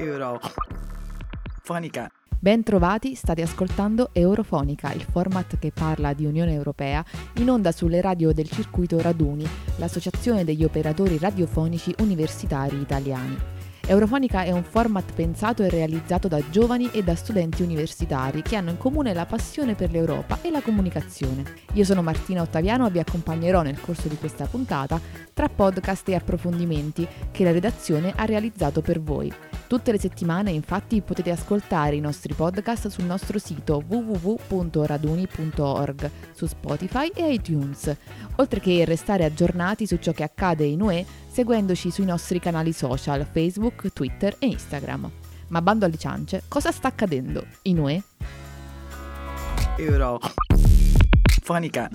Eurofonica. Ben trovati, state ascoltando Eurofonica, il format che parla di Unione Europea, in onda sulle radio del circuito Raduni, l'associazione degli operatori radiofonici universitari italiani. Eurofonica è un format pensato e realizzato da giovani e da studenti universitari che hanno in comune la passione per l'Europa e la comunicazione. Io sono Martina Ottaviano e vi accompagnerò nel corso di questa puntata tra podcast e approfondimenti che la redazione ha realizzato per voi. Tutte le settimane infatti potete ascoltare i nostri podcast sul nostro sito www.raduni.org, su Spotify e iTunes, oltre che restare aggiornati su ciò che accade in UE seguendoci sui nostri canali social Facebook, Twitter e Instagram. Ma bando alle ciance, cosa sta accadendo in UE? Euro. Fonica.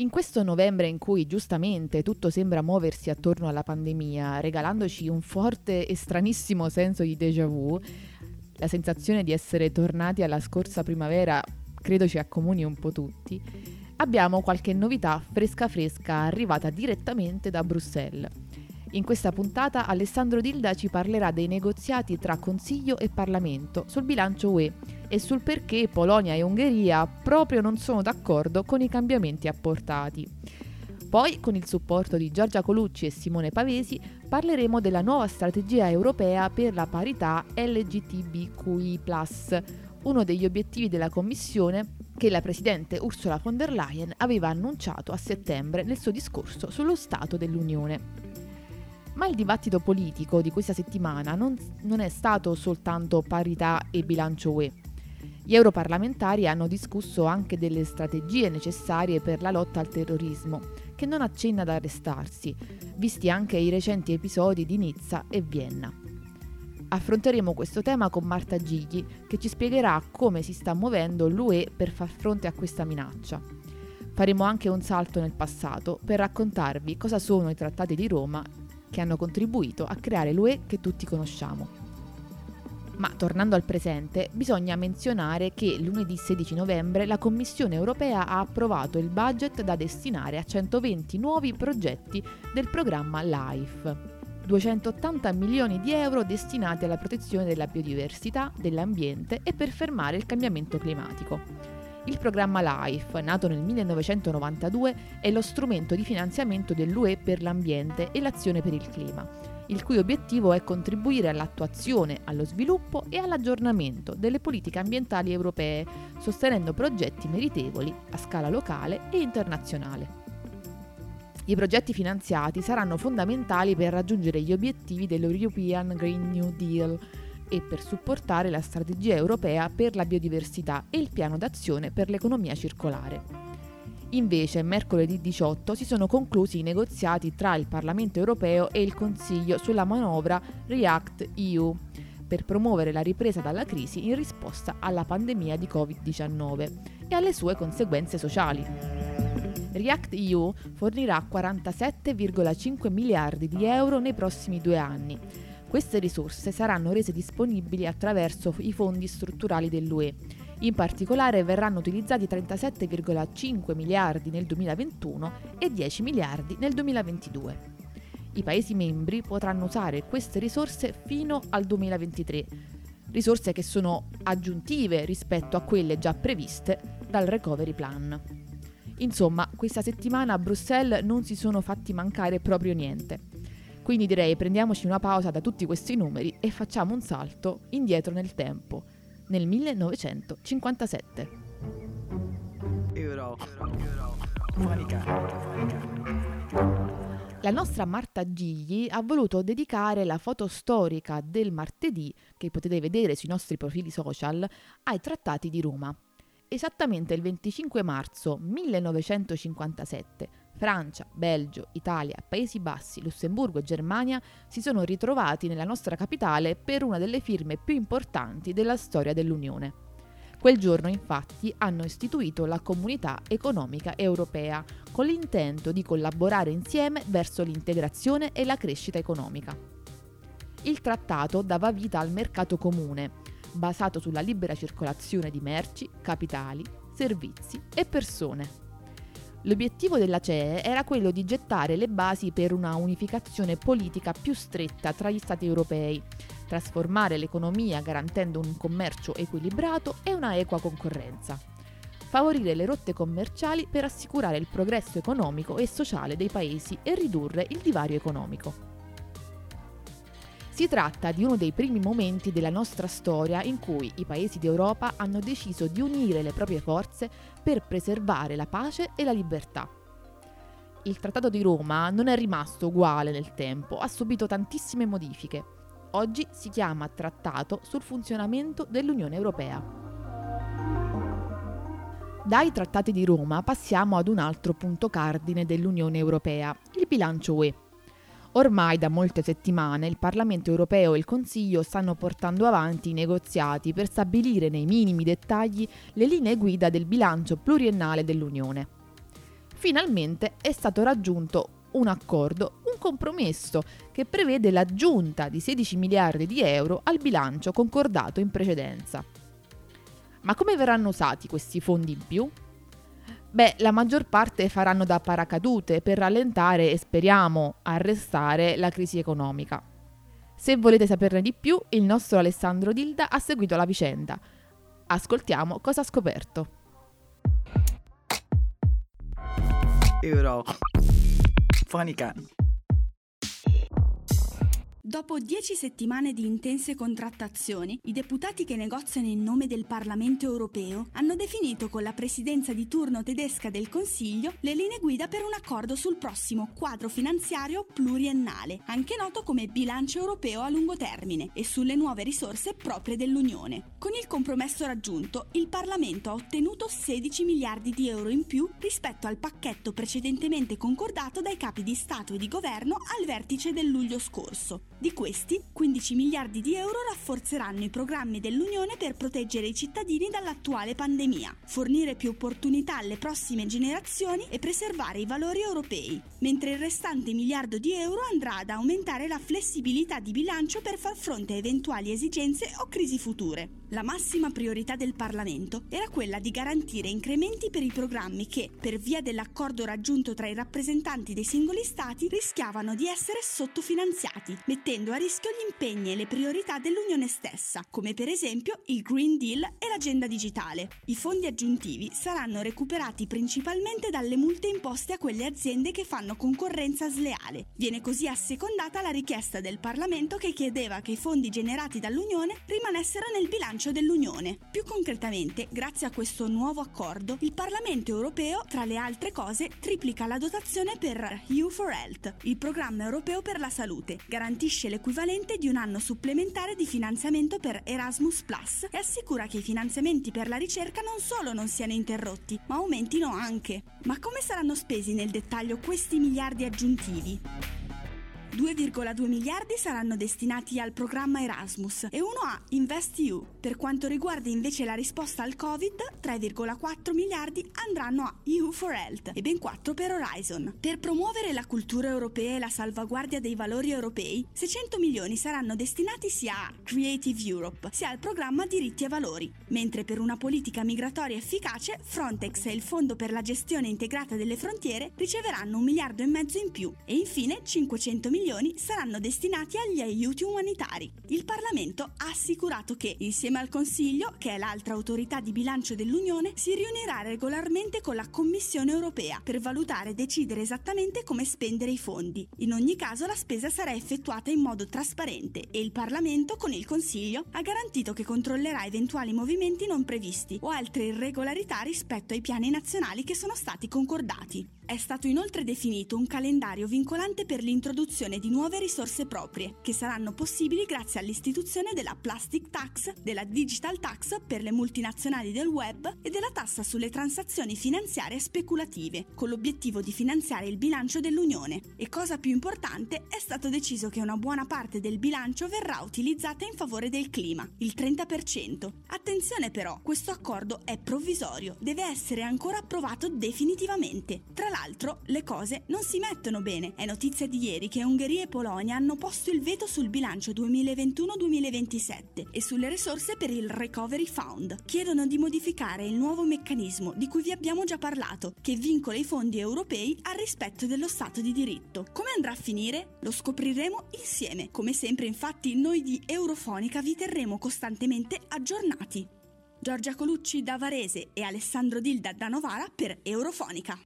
In questo novembre in cui giustamente tutto sembra muoversi attorno alla pandemia, regalandoci un forte e stranissimo senso di déjà vu, la sensazione di essere tornati alla scorsa primavera credo ci accomuni un po' tutti, abbiamo qualche novità fresca fresca arrivata direttamente da Bruxelles. In questa puntata Alessandro Dilda ci parlerà dei negoziati tra Consiglio e Parlamento sul bilancio UE e sul perché Polonia e Ungheria proprio non sono d'accordo con i cambiamenti apportati. Poi, con il supporto di Giorgia Colucci e Simone Pavesi, parleremo della nuova strategia europea per la parità LGTBQI, uno degli obiettivi della Commissione che la Presidente Ursula von der Leyen aveva annunciato a settembre nel suo discorso sullo Stato dell'Unione. Ma il dibattito politico di questa settimana non, non è stato soltanto parità e bilancio UE. Gli europarlamentari hanno discusso anche delle strategie necessarie per la lotta al terrorismo, che non accenna ad arrestarsi, visti anche i recenti episodi di Nizza e Vienna. Affronteremo questo tema con Marta Gigli, che ci spiegherà come si sta muovendo l'UE per far fronte a questa minaccia. Faremo anche un salto nel passato per raccontarvi cosa sono i trattati di Roma che hanno contribuito a creare l'UE che tutti conosciamo. Ma tornando al presente, bisogna menzionare che lunedì 16 novembre la Commissione europea ha approvato il budget da destinare a 120 nuovi progetti del programma LIFE. 280 milioni di euro destinati alla protezione della biodiversità, dell'ambiente e per fermare il cambiamento climatico. Il programma LIFE, nato nel 1992, è lo strumento di finanziamento dell'UE per l'ambiente e l'azione per il clima, il cui obiettivo è contribuire all'attuazione, allo sviluppo e all'aggiornamento delle politiche ambientali europee, sostenendo progetti meritevoli a scala locale e internazionale. I progetti finanziati saranno fondamentali per raggiungere gli obiettivi dell'European Green New Deal, e per supportare la strategia europea per la biodiversità e il piano d'azione per l'economia circolare. Invece, mercoledì 18 si sono conclusi i negoziati tra il Parlamento europeo e il Consiglio sulla manovra React EU per promuovere la ripresa dalla crisi in risposta alla pandemia di Covid-19 e alle sue conseguenze sociali. React EU fornirà 47,5 miliardi di euro nei prossimi due anni, queste risorse saranno rese disponibili attraverso i fondi strutturali dell'UE. In particolare verranno utilizzati 37,5 miliardi nel 2021 e 10 miliardi nel 2022. I Paesi membri potranno usare queste risorse fino al 2023, risorse che sono aggiuntive rispetto a quelle già previste dal Recovery Plan. Insomma, questa settimana a Bruxelles non si sono fatti mancare proprio niente. Quindi direi prendiamoci una pausa da tutti questi numeri e facciamo un salto indietro nel tempo, nel 1957. Euro. La nostra Marta Gigli ha voluto dedicare la foto storica del martedì, che potete vedere sui nostri profili social, ai trattati di Roma. Esattamente il 25 marzo 1957 Francia, Belgio, Italia, Paesi Bassi, Lussemburgo e Germania si sono ritrovati nella nostra capitale per una delle firme più importanti della storia dell'Unione. Quel giorno infatti hanno istituito la Comunità Economica Europea con l'intento di collaborare insieme verso l'integrazione e la crescita economica. Il trattato dava vita al mercato comune, basato sulla libera circolazione di merci, capitali, servizi e persone. L'obiettivo della CEE era quello di gettare le basi per una unificazione politica più stretta tra gli Stati europei, trasformare l'economia garantendo un commercio equilibrato e una equa concorrenza, favorire le rotte commerciali per assicurare il progresso economico e sociale dei paesi e ridurre il divario economico. Si tratta di uno dei primi momenti della nostra storia in cui i paesi d'Europa hanno deciso di unire le proprie forze per preservare la pace e la libertà. Il Trattato di Roma non è rimasto uguale nel tempo, ha subito tantissime modifiche. Oggi si chiama Trattato sul funzionamento dell'Unione Europea. Dai trattati di Roma passiamo ad un altro punto cardine dell'Unione Europea, il bilancio UE. Ormai da molte settimane il Parlamento europeo e il Consiglio stanno portando avanti i negoziati per stabilire nei minimi dettagli le linee guida del bilancio pluriennale dell'Unione. Finalmente è stato raggiunto un accordo, un compromesso che prevede l'aggiunta di 16 miliardi di euro al bilancio concordato in precedenza. Ma come verranno usati questi fondi in più? Beh, la maggior parte faranno da paracadute per rallentare e speriamo arrestare la crisi economica. Se volete saperne di più, il nostro Alessandro Dilda ha seguito la vicenda. Ascoltiamo cosa ha scoperto. Euro. Funny Can. Dopo dieci settimane di intense contrattazioni, i deputati che negoziano in nome del Parlamento europeo hanno definito con la presidenza di turno tedesca del Consiglio le linee guida per un accordo sul prossimo quadro finanziario pluriennale, anche noto come bilancio europeo a lungo termine, e sulle nuove risorse proprie dell'Unione. Con il compromesso raggiunto, il Parlamento ha ottenuto 16 miliardi di euro in più rispetto al pacchetto precedentemente concordato dai capi di Stato e di Governo al vertice del luglio scorso. Di questi, 15 miliardi di euro rafforzeranno i programmi dell'Unione per proteggere i cittadini dall'attuale pandemia, fornire più opportunità alle prossime generazioni e preservare i valori europei, mentre il restante miliardo di euro andrà ad aumentare la flessibilità di bilancio per far fronte a eventuali esigenze o crisi future. La massima priorità del Parlamento era quella di garantire incrementi per i programmi che, per via dell'accordo raggiunto tra i rappresentanti dei singoli Stati, rischiavano di essere sottofinanziati, mettendo a rischio gli impegni e le priorità dell'Unione stessa, come per esempio il Green Deal e l'agenda digitale. I fondi aggiuntivi saranno recuperati principalmente dalle multe imposte a quelle aziende che fanno concorrenza sleale. Viene così assecondata la richiesta del Parlamento che chiedeva che i fondi generati dall'Unione rimanessero nel bilancio bilancio dell'Unione. Più concretamente, grazie a questo nuovo accordo, il Parlamento europeo, tra le altre cose, triplica la dotazione per EU for Health, il programma europeo per la salute, garantisce l'equivalente di un anno supplementare di finanziamento per Erasmus Plus e assicura che i finanziamenti per la ricerca non solo non siano interrotti, ma aumentino anche. Ma come saranno spesi nel dettaglio questi miliardi aggiuntivi? 2,2 miliardi saranno destinati al programma Erasmus e uno a InvestEU. Per quanto riguarda invece la risposta al Covid, 3,4 miliardi andranno a EU for Health e ben 4 per Horizon. Per promuovere la cultura europea e la salvaguardia dei valori europei, 600 milioni saranno destinati sia a Creative Europe sia al programma Diritti e Valori, mentre per una politica migratoria efficace, Frontex e il Fondo per la gestione integrata delle frontiere riceveranno un miliardo e mezzo in più e infine 500 milioni milioni saranno destinati agli aiuti umanitari. Il Parlamento ha assicurato che, insieme al Consiglio, che è l'altra autorità di bilancio dell'Unione, si riunirà regolarmente con la Commissione europea per valutare e decidere esattamente come spendere i fondi. In ogni caso la spesa sarà effettuata in modo trasparente e il Parlamento, con il Consiglio, ha garantito che controllerà eventuali movimenti non previsti o altre irregolarità rispetto ai piani nazionali che sono stati concordati. È stato inoltre definito un calendario vincolante per l'introduzione di nuove risorse proprie, che saranno possibili grazie all'istituzione della Plastic Tax, della Digital Tax per le multinazionali del web e della tassa sulle transazioni finanziarie speculative, con l'obiettivo di finanziare il bilancio dell'Unione. E cosa più importante, è stato deciso che una buona parte del bilancio verrà utilizzata in favore del clima, il 30%. Attenzione però, questo accordo è provvisorio, deve essere ancora approvato definitivamente. Tra l'altro, l'altro, le cose non si mettono bene. È notizia di ieri che Ungheria e Polonia hanno posto il veto sul bilancio 2021-2027 e sulle risorse per il Recovery Fund. Chiedono di modificare il nuovo meccanismo di cui vi abbiamo già parlato, che vincola i fondi europei al rispetto dello Stato di diritto. Come andrà a finire? Lo scopriremo insieme. Come sempre, infatti, noi di Eurofonica vi terremo costantemente aggiornati. Giorgia Colucci da Varese e Alessandro Dilda da Novara per Eurofonica.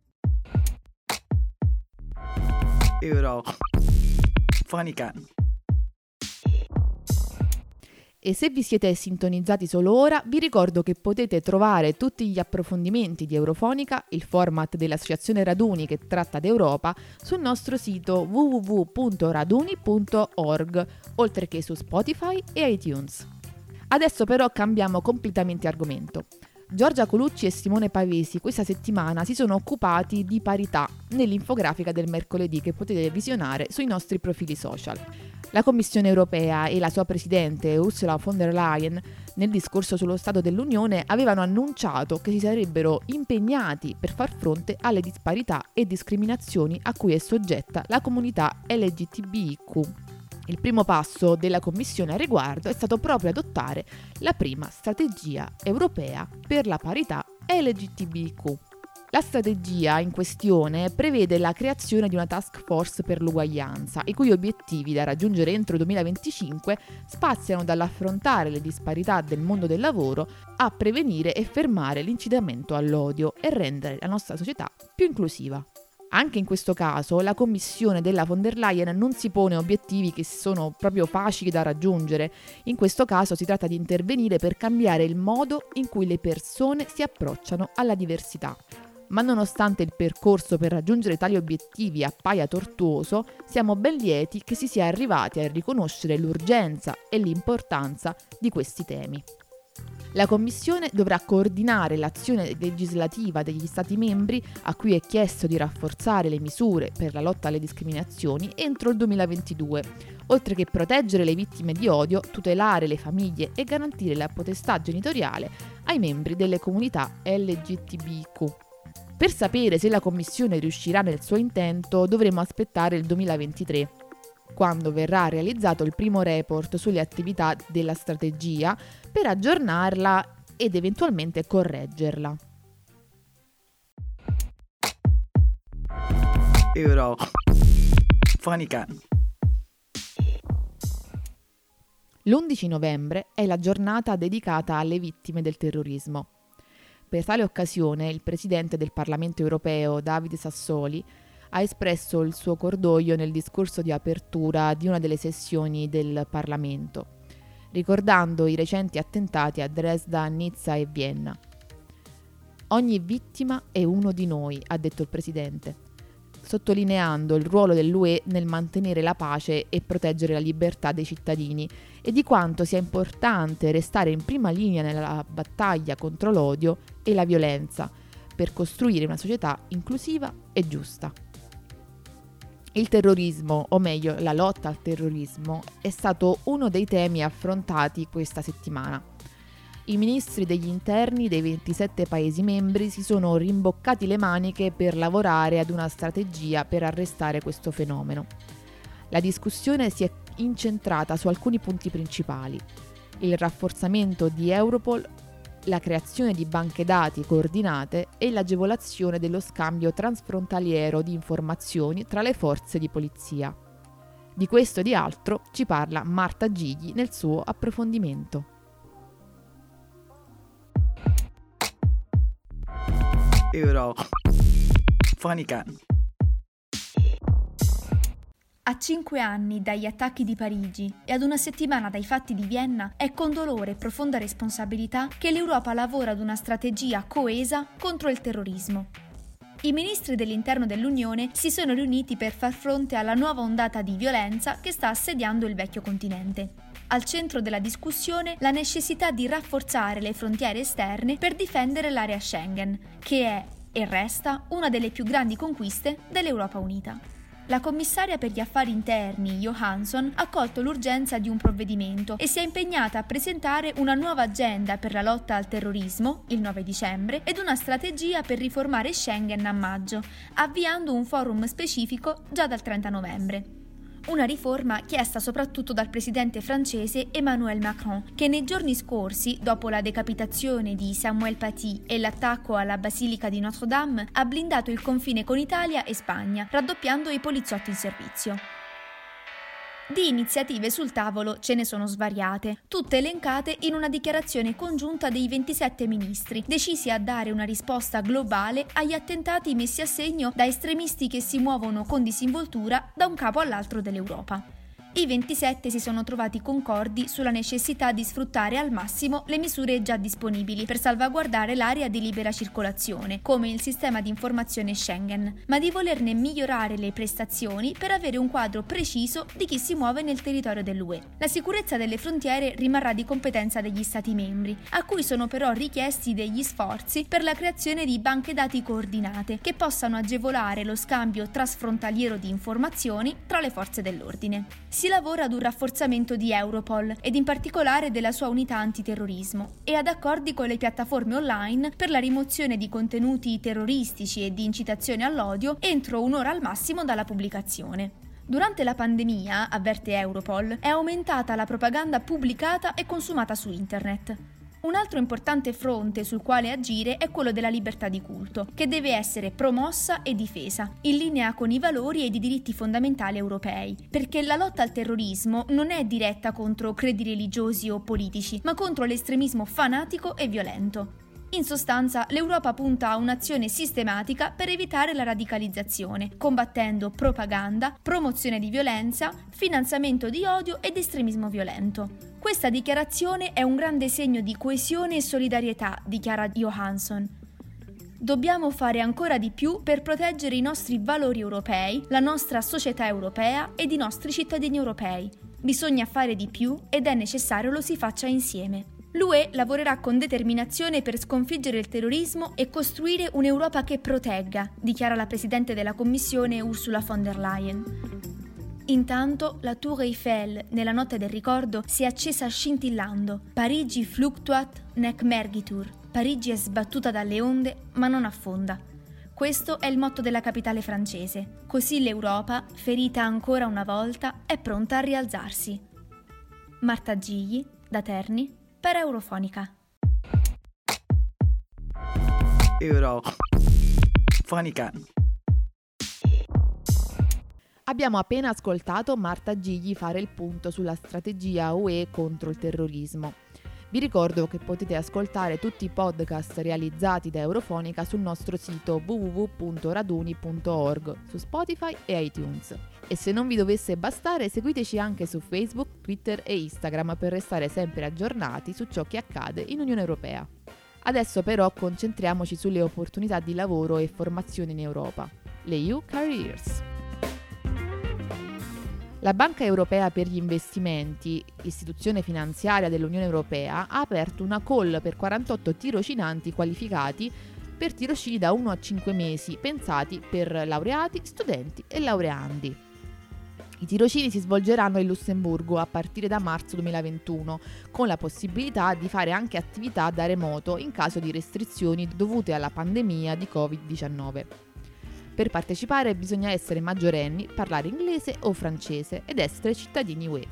Eurofonica. E se vi siete sintonizzati solo ora, vi ricordo che potete trovare tutti gli approfondimenti di Eurofonica, il format dell'Associazione Raduni che tratta d'Europa, sul nostro sito www.raduni.org, oltre che su Spotify e iTunes. Adesso però cambiamo completamente argomento. Giorgia Colucci e Simone Pavesi questa settimana si sono occupati di parità nell'infografica del mercoledì che potete visionare sui nostri profili social. La Commissione europea e la sua presidente Ursula von der Leyen nel discorso sullo Stato dell'Unione avevano annunciato che si sarebbero impegnati per far fronte alle disparità e discriminazioni a cui è soggetta la comunità LGTBIQ. Il primo passo della Commissione a riguardo è stato proprio adottare la prima strategia europea per la parità LGTBIQ. La strategia in questione prevede la creazione di una task force per l'uguaglianza, i cui obiettivi da raggiungere entro il 2025 spaziano dall'affrontare le disparità del mondo del lavoro a prevenire e fermare l'incitamento all'odio e rendere la nostra società più inclusiva. Anche in questo caso la commissione della von der Leyen non si pone obiettivi che sono proprio facili da raggiungere. In questo caso si tratta di intervenire per cambiare il modo in cui le persone si approcciano alla diversità ma nonostante il percorso per raggiungere tali obiettivi appaia tortuoso, siamo ben lieti che si sia arrivati a riconoscere l'urgenza e l'importanza di questi temi. La Commissione dovrà coordinare l'azione legislativa degli Stati membri a cui è chiesto di rafforzare le misure per la lotta alle discriminazioni entro il 2022, oltre che proteggere le vittime di odio, tutelare le famiglie e garantire la potestà genitoriale ai membri delle comunità LGTBQ. Per sapere se la Commissione riuscirà nel suo intento dovremo aspettare il 2023, quando verrà realizzato il primo report sulle attività della strategia per aggiornarla ed eventualmente correggerla. Euro. Fonica. L'11 novembre è la giornata dedicata alle vittime del terrorismo. Per tale occasione il presidente del Parlamento europeo, Davide Sassoli, ha espresso il suo cordoglio nel discorso di apertura di una delle sessioni del Parlamento, ricordando i recenti attentati a Dresda, Nizza e Vienna. Ogni vittima è uno di noi, ha detto il presidente sottolineando il ruolo dell'UE nel mantenere la pace e proteggere la libertà dei cittadini e di quanto sia importante restare in prima linea nella battaglia contro l'odio e la violenza per costruire una società inclusiva e giusta. Il terrorismo, o meglio la lotta al terrorismo, è stato uno dei temi affrontati questa settimana i ministri degli interni dei 27 Paesi membri si sono rimboccati le maniche per lavorare ad una strategia per arrestare questo fenomeno. La discussione si è incentrata su alcuni punti principali. Il rafforzamento di Europol, la creazione di banche dati coordinate e l'agevolazione dello scambio transfrontaliero di informazioni tra le forze di polizia. Di questo e di altro ci parla Marta Gigli nel suo approfondimento. Euro. Fonica. A cinque anni dagli attacchi di Parigi e ad una settimana dai fatti di Vienna è con dolore e profonda responsabilità che l'Europa lavora ad una strategia coesa contro il terrorismo. I ministri dell'interno dell'Unione si sono riuniti per far fronte alla nuova ondata di violenza che sta assediando il vecchio continente al centro della discussione la necessità di rafforzare le frontiere esterne per difendere l'area Schengen, che è e resta una delle più grandi conquiste dell'Europa unita. La commissaria per gli affari interni, Johansson, ha colto l'urgenza di un provvedimento e si è impegnata a presentare una nuova agenda per la lotta al terrorismo, il 9 dicembre, ed una strategia per riformare Schengen a maggio, avviando un forum specifico già dal 30 novembre. Una riforma chiesta soprattutto dal presidente francese Emmanuel Macron, che nei giorni scorsi, dopo la decapitazione di Samuel Paty e l'attacco alla Basilica di Notre-Dame, ha blindato il confine con Italia e Spagna, raddoppiando i poliziotti in servizio. Di iniziative sul tavolo ce ne sono svariate, tutte elencate in una dichiarazione congiunta dei 27 ministri, decisi a dare una risposta globale agli attentati messi a segno da estremisti che si muovono con disinvoltura da un capo all'altro dell'Europa i 27 si sono trovati concordi sulla necessità di sfruttare al massimo le misure già disponibili per salvaguardare l'area di libera circolazione, come il sistema di informazione Schengen, ma di volerne migliorare le prestazioni per avere un quadro preciso di chi si muove nel territorio dell'UE. La sicurezza delle frontiere rimarrà di competenza degli Stati membri, a cui sono però richiesti degli sforzi per la creazione di banche dati coordinate che possano agevolare lo scambio trasfrontaliero di informazioni tra le forze dell'ordine si lavora ad un rafforzamento di Europol ed in particolare della sua unità antiterrorismo e ad accordi con le piattaforme online per la rimozione di contenuti terroristici e di incitazione all'odio entro un'ora al massimo dalla pubblicazione. Durante la pandemia, avverte Europol, è aumentata la propaganda pubblicata e consumata su internet. Un altro importante fronte sul quale agire è quello della libertà di culto, che deve essere promossa e difesa, in linea con i valori ed i diritti fondamentali europei, perché la lotta al terrorismo non è diretta contro credi religiosi o politici, ma contro l'estremismo fanatico e violento. In sostanza, l'Europa punta a un'azione sistematica per evitare la radicalizzazione, combattendo propaganda, promozione di violenza, finanziamento di odio ed estremismo violento. Questa dichiarazione è un grande segno di coesione e solidarietà, dichiara Johansson. Dobbiamo fare ancora di più per proteggere i nostri valori europei, la nostra società europea ed i nostri cittadini europei. Bisogna fare di più ed è necessario lo si faccia insieme. L'UE lavorerà con determinazione per sconfiggere il terrorismo e costruire un'Europa che protegga, dichiara la Presidente della Commissione Ursula von der Leyen. Intanto la Tour Eiffel, nella notte del ricordo, si è accesa scintillando. Parigi fluctuat nec mergitur. Parigi è sbattuta dalle onde, ma non affonda. Questo è il motto della capitale francese. Così l'Europa, ferita ancora una volta, è pronta a rialzarsi. Marta Gigli, da Terni, per Eurofonica. Eurofonica. Abbiamo appena ascoltato Marta Gigli fare il punto sulla strategia UE contro il terrorismo. Vi ricordo che potete ascoltare tutti i podcast realizzati da Eurofonica sul nostro sito www.raduni.org, su Spotify e iTunes. E se non vi dovesse bastare, seguiteci anche su Facebook, Twitter e Instagram per restare sempre aggiornati su ciò che accade in Unione Europea. Adesso però concentriamoci sulle opportunità di lavoro e formazione in Europa, le EU Careers. La Banca Europea per gli Investimenti, istituzione finanziaria dell'Unione Europea, ha aperto una call per 48 tirocinanti qualificati per tirocini da 1 a 5 mesi, pensati per laureati, studenti e laureandi. I tirocini si svolgeranno in Lussemburgo a partire da marzo 2021, con la possibilità di fare anche attività da remoto in caso di restrizioni dovute alla pandemia di Covid-19. Per partecipare bisogna essere maggiorenni, parlare inglese o francese ed essere cittadini UE.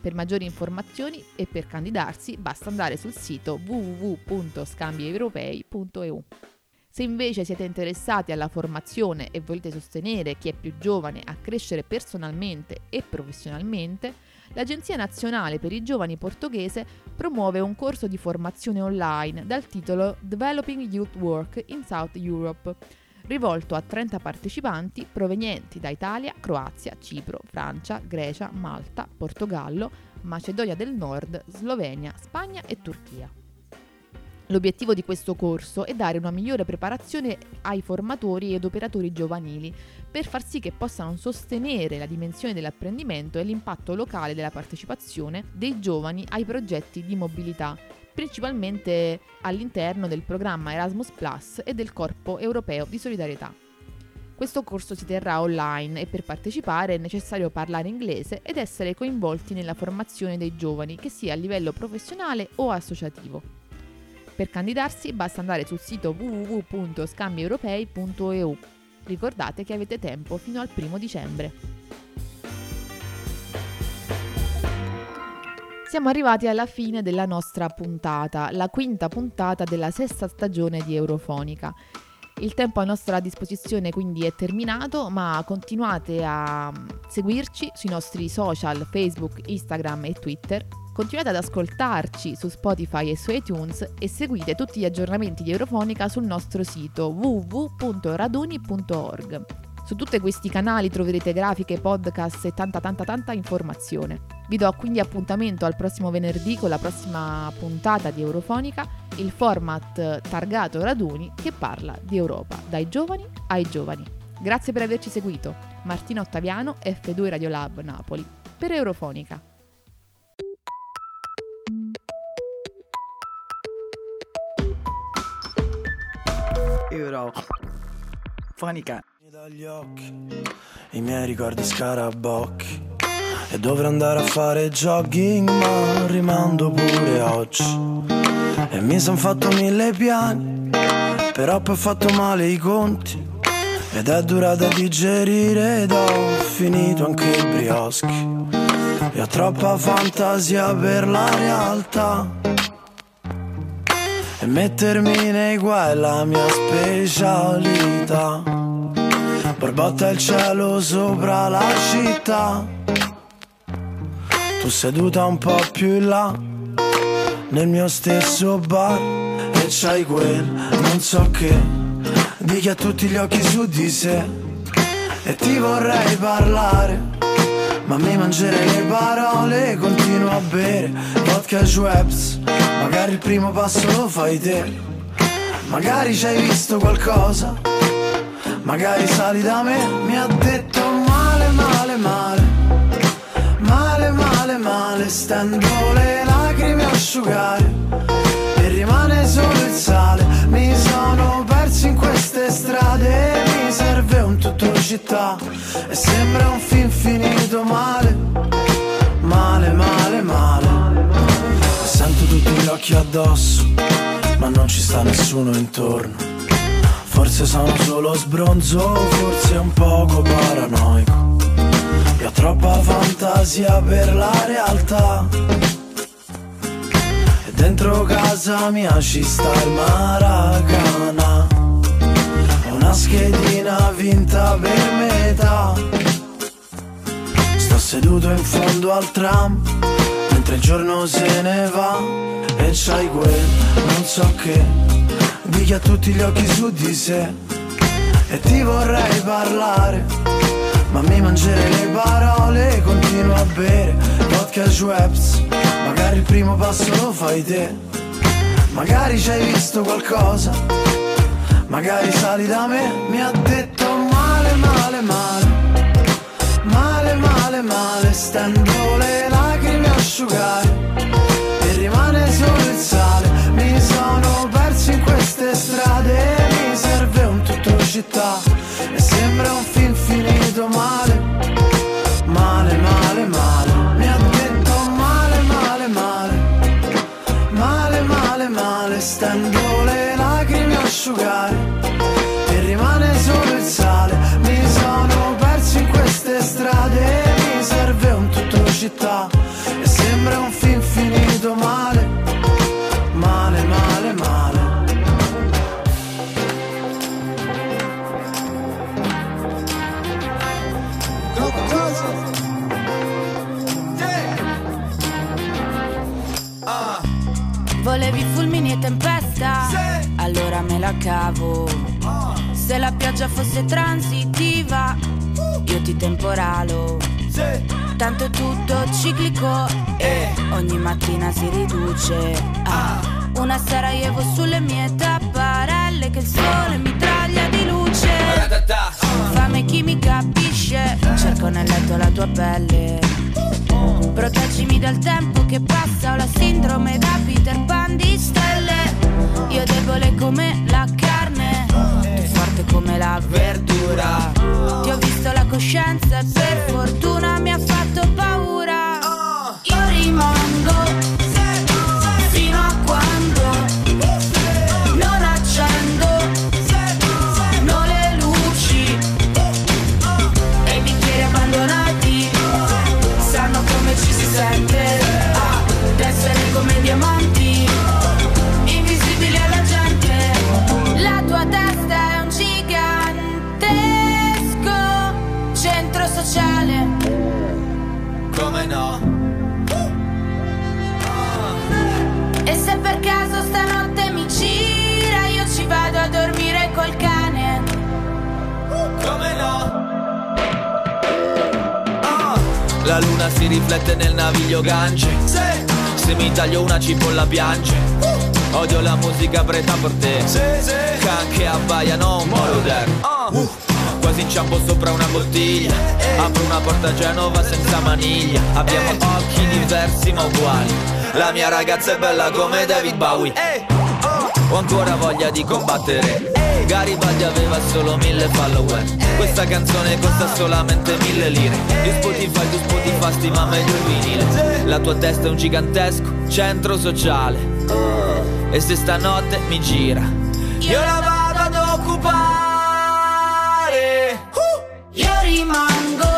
Per maggiori informazioni e per candidarsi basta andare sul sito www.scambieuropei.eu. Se invece siete interessati alla formazione e volete sostenere chi è più giovane a crescere personalmente e professionalmente, l'Agenzia Nazionale per i Giovani portoghese promuove un corso di formazione online dal titolo Developing Youth Work in South Europe rivolto a 30 partecipanti provenienti da Italia, Croazia, Cipro, Francia, Grecia, Malta, Portogallo, Macedonia del Nord, Slovenia, Spagna e Turchia. L'obiettivo di questo corso è dare una migliore preparazione ai formatori ed operatori giovanili per far sì che possano sostenere la dimensione dell'apprendimento e l'impatto locale della partecipazione dei giovani ai progetti di mobilità principalmente all'interno del programma Erasmus Plus e del Corpo Europeo di Solidarietà. Questo corso si terrà online e per partecipare è necessario parlare inglese ed essere coinvolti nella formazione dei giovani, che sia a livello professionale o associativo. Per candidarsi basta andare sul sito www.scambieuropei.eu. Ricordate che avete tempo fino al primo dicembre. Siamo arrivati alla fine della nostra puntata, la quinta puntata della sesta stagione di Eurofonica. Il tempo a nostra disposizione quindi è terminato, ma continuate a seguirci sui nostri social Facebook, Instagram e Twitter. Continuate ad ascoltarci su Spotify e su iTunes e seguite tutti gli aggiornamenti di Eurofonica sul nostro sito www.raduni.org. Su tutti questi canali troverete grafiche, podcast e tanta tanta tanta informazione. Vi do quindi appuntamento al prossimo venerdì con la prossima puntata di Eurofonica, il format targato Raduni che parla di Europa dai giovani ai giovani. Grazie per averci seguito. Martina Ottaviano, F2 Radiolab Napoli, per Eurofonica. Eurofonica dagli occhi i miei ricordi scarabocchi. E dovrò andare a fare jogging ma rimando pure oggi. E mi son fatto mille piani però poi ho fatto male i conti. Ed è dura da digerire ed ho finito anche i brioschi. E ho troppa fantasia per la realtà. E mettermi nei guai è la mia specialità Borbotta il cielo sopra la città. Tu seduta un po' più in là Nel mio stesso bar E c'hai quel non so che Di chi ha tutti gli occhi su di sé. E ti vorrei parlare ma mi mangerei le parole continuo a bere vodka e Schweppes. Magari il primo passo lo fai te. Magari ci hai visto qualcosa Magari sali da me, mi ha detto male, male, male. Male, male, male, stendo le lacrime a asciugare. E rimane solo il sale. Mi sono perso in queste strade Mi serve un tutto città. E sembra un film finito male. Male, male, male. Sento tutti gli occhi addosso Ma non ci sta nessuno intorno Forse sono solo sbronzo, forse un poco paranoico. E ho troppa fantasia per la realtà. E dentro casa mia ci sta il Maracana. Una schedina vinta per metà. Sto seduto in fondo al tram, mentre il giorno se ne va. E c'hai quel non so che di chi ha tutti gli occhi su di sé e ti vorrei parlare ma mi mangerei le parole continuo a bere vodka Schweppes. Magari il primo passo lo fai te. Magari ci hai visto qualcosa magari sali da me. Mi ha detto male male male male male male stendo le lacrime a asciugare e rimane solo il sale mi sono perso in queste strade Mi serve un tutto città. E sembra un film finito male Male, male, male. Mi ha detto male, male, male Male, male, male. Stendo le lacrime a asciugare E rimane solo il sale. Mi sono perso in queste strade Mi serve un tutto città la cavo. Ah. Se la pioggia fosse transitiva, io ti temporalo. Tanto è tutto ciclico e ogni mattina si riduce. Ah. Una Sarajevo sulle mie tapparelle che il sole mi traglia di luce. Fame chi mi capisce, cerco nel letto la tua pelle. Proteggimi dal tempo che passa, ho la sindrome da Peter Pan di stelle. riflette nel naviglio gance Se, se mi taglio una cipolla piange uh. Odio la musica preta per te Se, se Canche abbaiano un moroder uh. Ah. uh. Quasi inciampo sopra una bottiglia eh, eh. Apro una porta a Genova senza maniglia Abbiamo eh. occhi diversi ma uguali La mia ragazza è bella come David Bowie eh. oh. Ho ancora voglia di combattere eh. Garibaldi aveva solo mille follower. Questa canzone costa solamente mille lire. Io Spotify, tu Spotify, stima meglio il vinile. La tua testa è un gigantesco centro sociale. E se stanotte mi gira Io la vado ad occupare. Io rimango